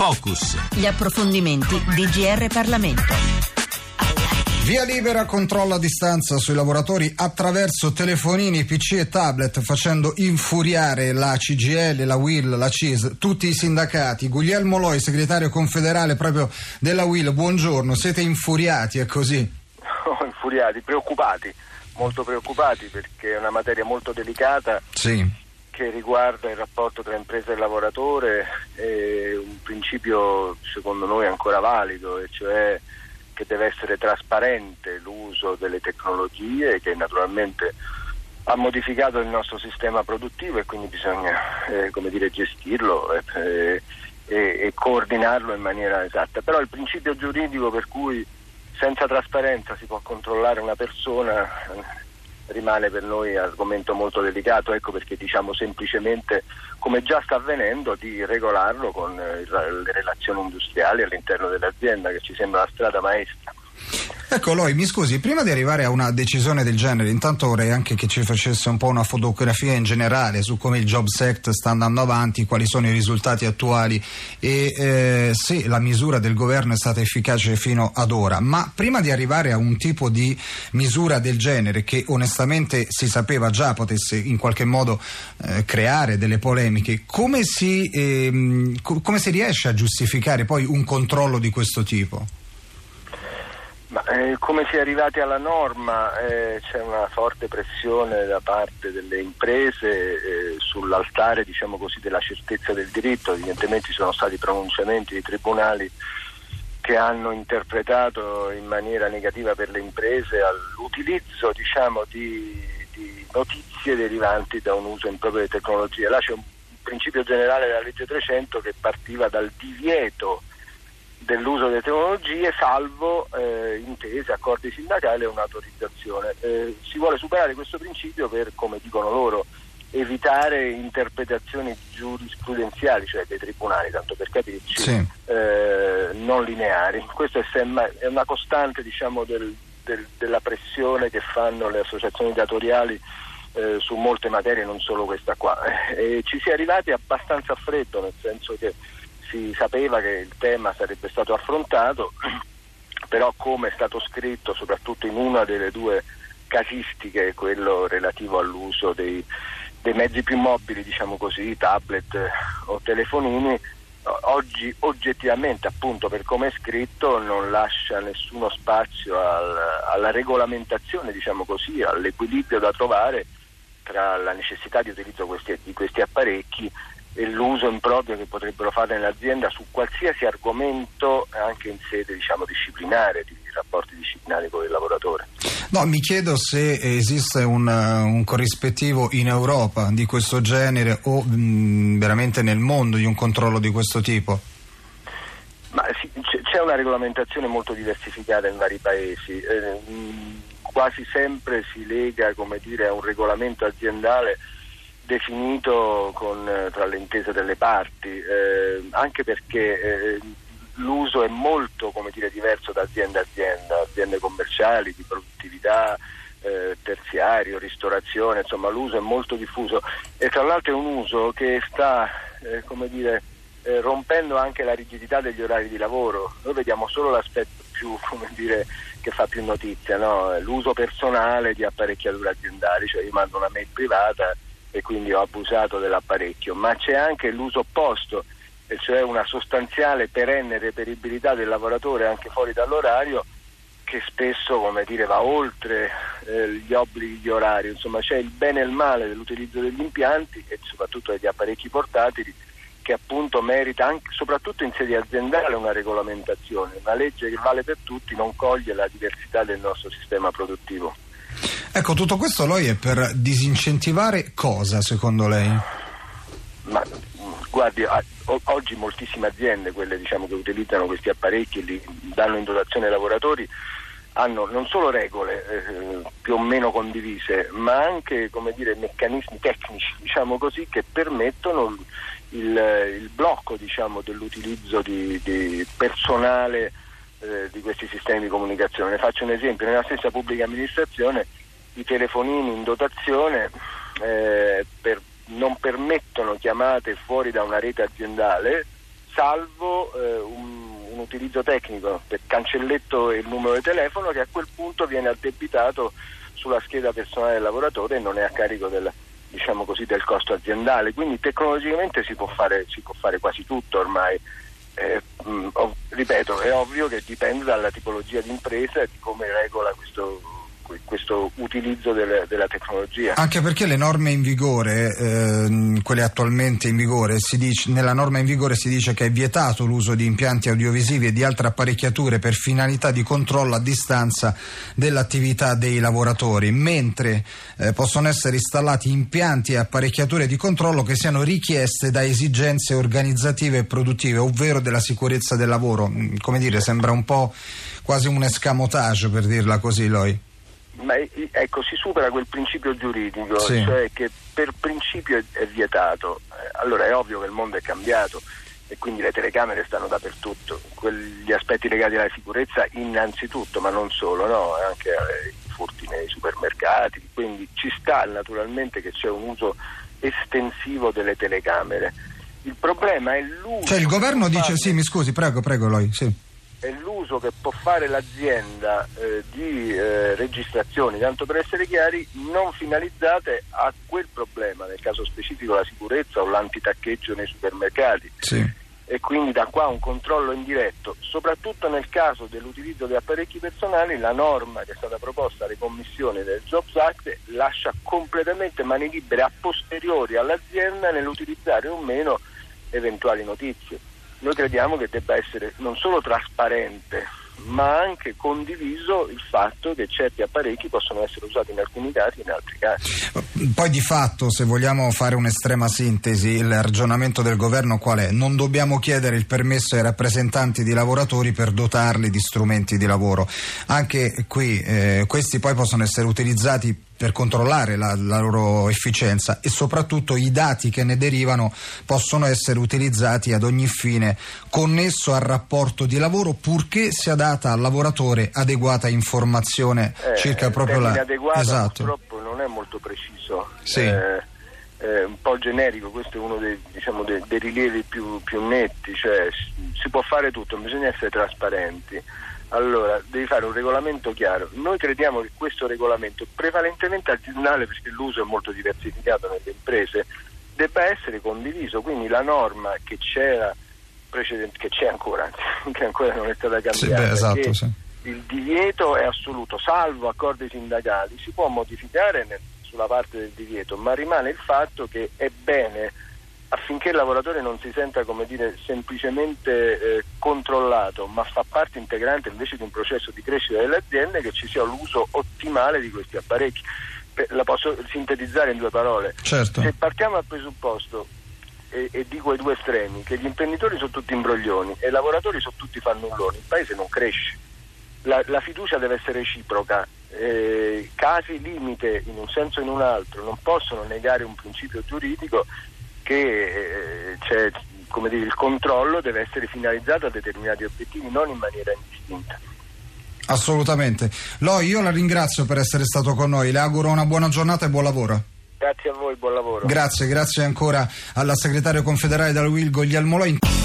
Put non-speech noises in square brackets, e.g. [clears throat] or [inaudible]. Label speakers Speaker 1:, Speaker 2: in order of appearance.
Speaker 1: Focus.
Speaker 2: Gli approfondimenti di GR Parlamento.
Speaker 3: Via libera controllo a distanza sui lavoratori attraverso telefonini, PC e tablet, facendo infuriare la CGL, la WIL, la CIS, tutti i sindacati. Guglielmo Loi, segretario confederale proprio della WIL, buongiorno. Siete infuriati, è così?
Speaker 4: Oh, [laughs] infuriati, preoccupati, molto preoccupati perché è una materia molto delicata.
Speaker 3: Sì
Speaker 4: che riguarda il rapporto tra impresa e lavoratore è un principio secondo noi ancora valido, e cioè che deve essere trasparente l'uso delle tecnologie che naturalmente ha modificato il nostro sistema produttivo e quindi bisogna eh, dire, gestirlo eh, e, e coordinarlo in maniera esatta. Però il principio giuridico per cui senza trasparenza si può controllare una persona rimane per noi argomento molto delicato, ecco perché diciamo semplicemente, come già sta avvenendo, di regolarlo con eh, le relazioni industriali all'interno dell'azienda, che ci sembra la strada maestra.
Speaker 3: Ecco Loi, mi scusi, prima di arrivare a una decisione del genere, intanto vorrei anche che ci facesse un po' una fotografia in generale su come il Jobs Act sta andando avanti, quali sono i risultati attuali e eh, se la misura del governo è stata efficace fino ad ora. Ma prima di arrivare a un tipo di misura del genere che onestamente si sapeva già potesse in qualche modo eh, creare delle polemiche, come si, eh, come si riesce a giustificare poi un controllo di questo tipo?
Speaker 4: Ma, eh, come si è arrivati alla norma? Eh, c'è una forte pressione da parte delle imprese eh, sull'altare diciamo così, della certezza del diritto, evidentemente ci sono stati pronunciamenti di tribunali che hanno interpretato in maniera negativa per le imprese l'utilizzo diciamo, di, di, notizie derivanti da un uso improprio di tecnologie. Là c'è un principio generale della legge 300 che partiva dal divieto dell'uso delle tecnologie, salvo eh, intese, accordi sindacali e un'autorizzazione. Eh, si vuole superare questo principio per, come dicono loro, evitare interpretazioni giurisprudenziali, cioè dei tribunali, tanto per capirci, sì. eh, non lineari. Questa è, una costante diciamo, del, del, della pressione che fanno le associazioni datoriali eh, su molte materie, non solo questa qua. E ci si è arrivati abbastanza a freddo, nel senso che si sapeva che il tema sarebbe stato affrontato, [clears throat] però come è stato scritto soprattutto in una delle due casistiche, quello relativo all'uso dei, dei mezzi più mobili, diciamo così, tablet o telefonini, oggi oggettivamente appunto per come è scritto non lascia nessuno spazio al, alla regolamentazione, diciamo così, all'equilibrio da trovare tra la necessità di utilizzo questi, di questi apparecchi e l'uso improprio che potrebbero fare nell'azienda su qualsiasi argomento anche in sede diciamo, disciplinare, di rapporti disciplinari con il lavoratore.
Speaker 3: No, mi chiedo se esiste un, un corrispettivo in Europa di questo genere o mh, veramente nel mondo di un controllo di questo tipo.
Speaker 4: Ma, sì, c'è una regolamentazione molto diversificata in vari paesi. Eh, mh, quasi sempre si lega dire, a un regolamento aziendale definito con, eh, tra le intese delle parti, eh, anche perché eh, l'uso è molto dire, diverso da azienda a azienda, aziende commerciali, di produttività, eh, terziario, ristorazione, insomma l'uso è molto diffuso e tra l'altro è un uso che sta eh, dire, eh, rompendo anche la rigidità degli orari di lavoro. Noi vediamo solo l'aspetto più, [laughs] dire, che fa più notizia, no? l'uso personale di apparecchiature aziendali, cioè io mando una mail privata e quindi ho abusato dell'apparecchio, ma c'è anche l'uso opposto, cioè una sostanziale perenne reperibilità del lavoratore anche fuori dall'orario che spesso dire, va oltre eh, gli obblighi di orario, insomma c'è il bene e il male dell'utilizzo degli impianti e soprattutto degli apparecchi portatili che appunto merita anche, soprattutto in sede aziendale una regolamentazione, una legge che vale per tutti non coglie la diversità del nostro sistema produttivo.
Speaker 3: Ecco, tutto questo Loi è per disincentivare cosa secondo lei?
Speaker 4: Ma guardi, oggi moltissime aziende, quelle diciamo, che utilizzano questi apparecchi e li danno in dotazione ai lavoratori, hanno non solo regole eh, più o meno condivise, ma anche dire, meccanismi tecnici diciamo così, che permettono il, il blocco diciamo, dell'utilizzo di, di personale eh, di questi sistemi di comunicazione. Ne faccio un esempio, nella stessa pubblica amministrazione i telefonini in dotazione eh, per, non permettono chiamate fuori da una rete aziendale salvo eh, un, un, utilizzo tecnico per cancelletto e il numero di telefono che a quel punto viene addebitato sulla scheda personale del lavoratore e non è a carico del, diciamo così, del costo aziendale. Quindi tecnologicamente si può fare, si può fare quasi tutto ormai. Eh, mh, ripeto, è ovvio che dipende dalla tipologia di impresa e di come regola questo questo utilizzo delle, della tecnologia.
Speaker 3: Anche perché le norme in vigore, eh, quelle attualmente in vigore, dice, nella norma in vigore si dice che è vietato l'uso di impianti audiovisivi e di altre apparecchiature per finalità di controllo a distanza dell'attività dei lavoratori, mentre eh, possono essere installati impianti e apparecchiature di controllo che siano richieste da esigenze organizzative e produttive, ovvero della sicurezza del lavoro. Mm, come dire, sembra un po' quasi un escamotage per dirla così, Loi.
Speaker 4: Ma ecco, si supera quel principio giuridico, sì. cioè che per principio è, è vietato. Eh, allora è ovvio che il mondo è cambiato e quindi le telecamere stanno dappertutto. Gli aspetti legati alla sicurezza innanzitutto, ma non solo, no? anche eh, i furti nei supermercati, quindi ci sta naturalmente che c'è un uso estensivo delle telecamere. Il problema è l'uso.
Speaker 3: Cioè il governo dice sì, mi scusi, prego, prego Loi, sì
Speaker 4: è l'uso che può fare l'azienda eh, di eh, registrazioni, tanto per essere chiari, non finalizzate a quel problema, nel caso specifico la sicurezza o l'antitaccheggio nei supermercati.
Speaker 3: Sì.
Speaker 4: E quindi da qua un controllo indiretto, soprattutto nel caso dell'utilizzo di apparecchi personali, la norma che è stata proposta alle commissioni del Jobs Act lascia completamente mani libere a posteriori all'azienda nell'utilizzare o meno eventuali notizie noi crediamo che debba essere non solo trasparente ma anche condiviso il fatto che certi apparecchi possono essere usati in alcuni casi e in altri casi.
Speaker 3: Poi di fatto, se vogliamo fare un'estrema sintesi, il ragionamento del governo qual è? Non dobbiamo chiedere il permesso ai rappresentanti di lavoratori per dotarli di strumenti di lavoro. Anche qui eh, questi poi possono essere utilizzati per controllare la, la, loro efficienza e soprattutto i dati che ne derivano possono essere utilizzati ad ogni fine connesso al rapporto di lavoro purché sia data al lavoratore adeguata informazione
Speaker 4: eh,
Speaker 3: circa proprio la
Speaker 4: adeguata esatto. purtroppo non è molto preciso
Speaker 3: sì. eh,
Speaker 4: è un po' generico questo è uno dei, diciamo, dei, dei rilievi più, più netti cioè si può fare tutto bisogna essere trasparenti allora, devi fare un regolamento chiaro. Noi crediamo che questo regolamento, prevalentemente aziendale, perché l'uso è molto diversificato nelle imprese, debba essere condiviso. Quindi la norma che c'era precedente, che c'è ancora, [laughs] che ancora non è stata cambiata,
Speaker 3: sì, beh, esatto, sì.
Speaker 4: il divieto è assoluto, salvo accordi sindacali, si può modificare nel, sulla parte del divieto, ma rimane il fatto che è bene affinché il lavoratore non si senta come dire, semplicemente eh, controllato, ma fa parte integrante invece di un processo di crescita delle aziende, che ci sia l'uso ottimale di questi apparecchi. La posso sintetizzare in due parole.
Speaker 3: Certo.
Speaker 4: Se partiamo dal presupposto e, e, dico ai due estremi che gli imprenditori sono tutti imbroglioni e i lavoratori sono tutti fannulloni, il paese non cresce. La, la fiducia deve essere reciproca. Eh, casi limite in un senso o in un altro non possono negare un principio giuridico che eh, dire, il controllo deve essere finalizzato a determinati obiettivi, non in maniera indistinta.
Speaker 3: Assolutamente. Loi, io la ringrazio per essere stato con noi, le auguro una buona giornata e buon lavoro.
Speaker 4: Grazie a voi, buon lavoro.
Speaker 3: Grazie, grazie ancora alla segretaria confederale della UIL Guglielmo Loi.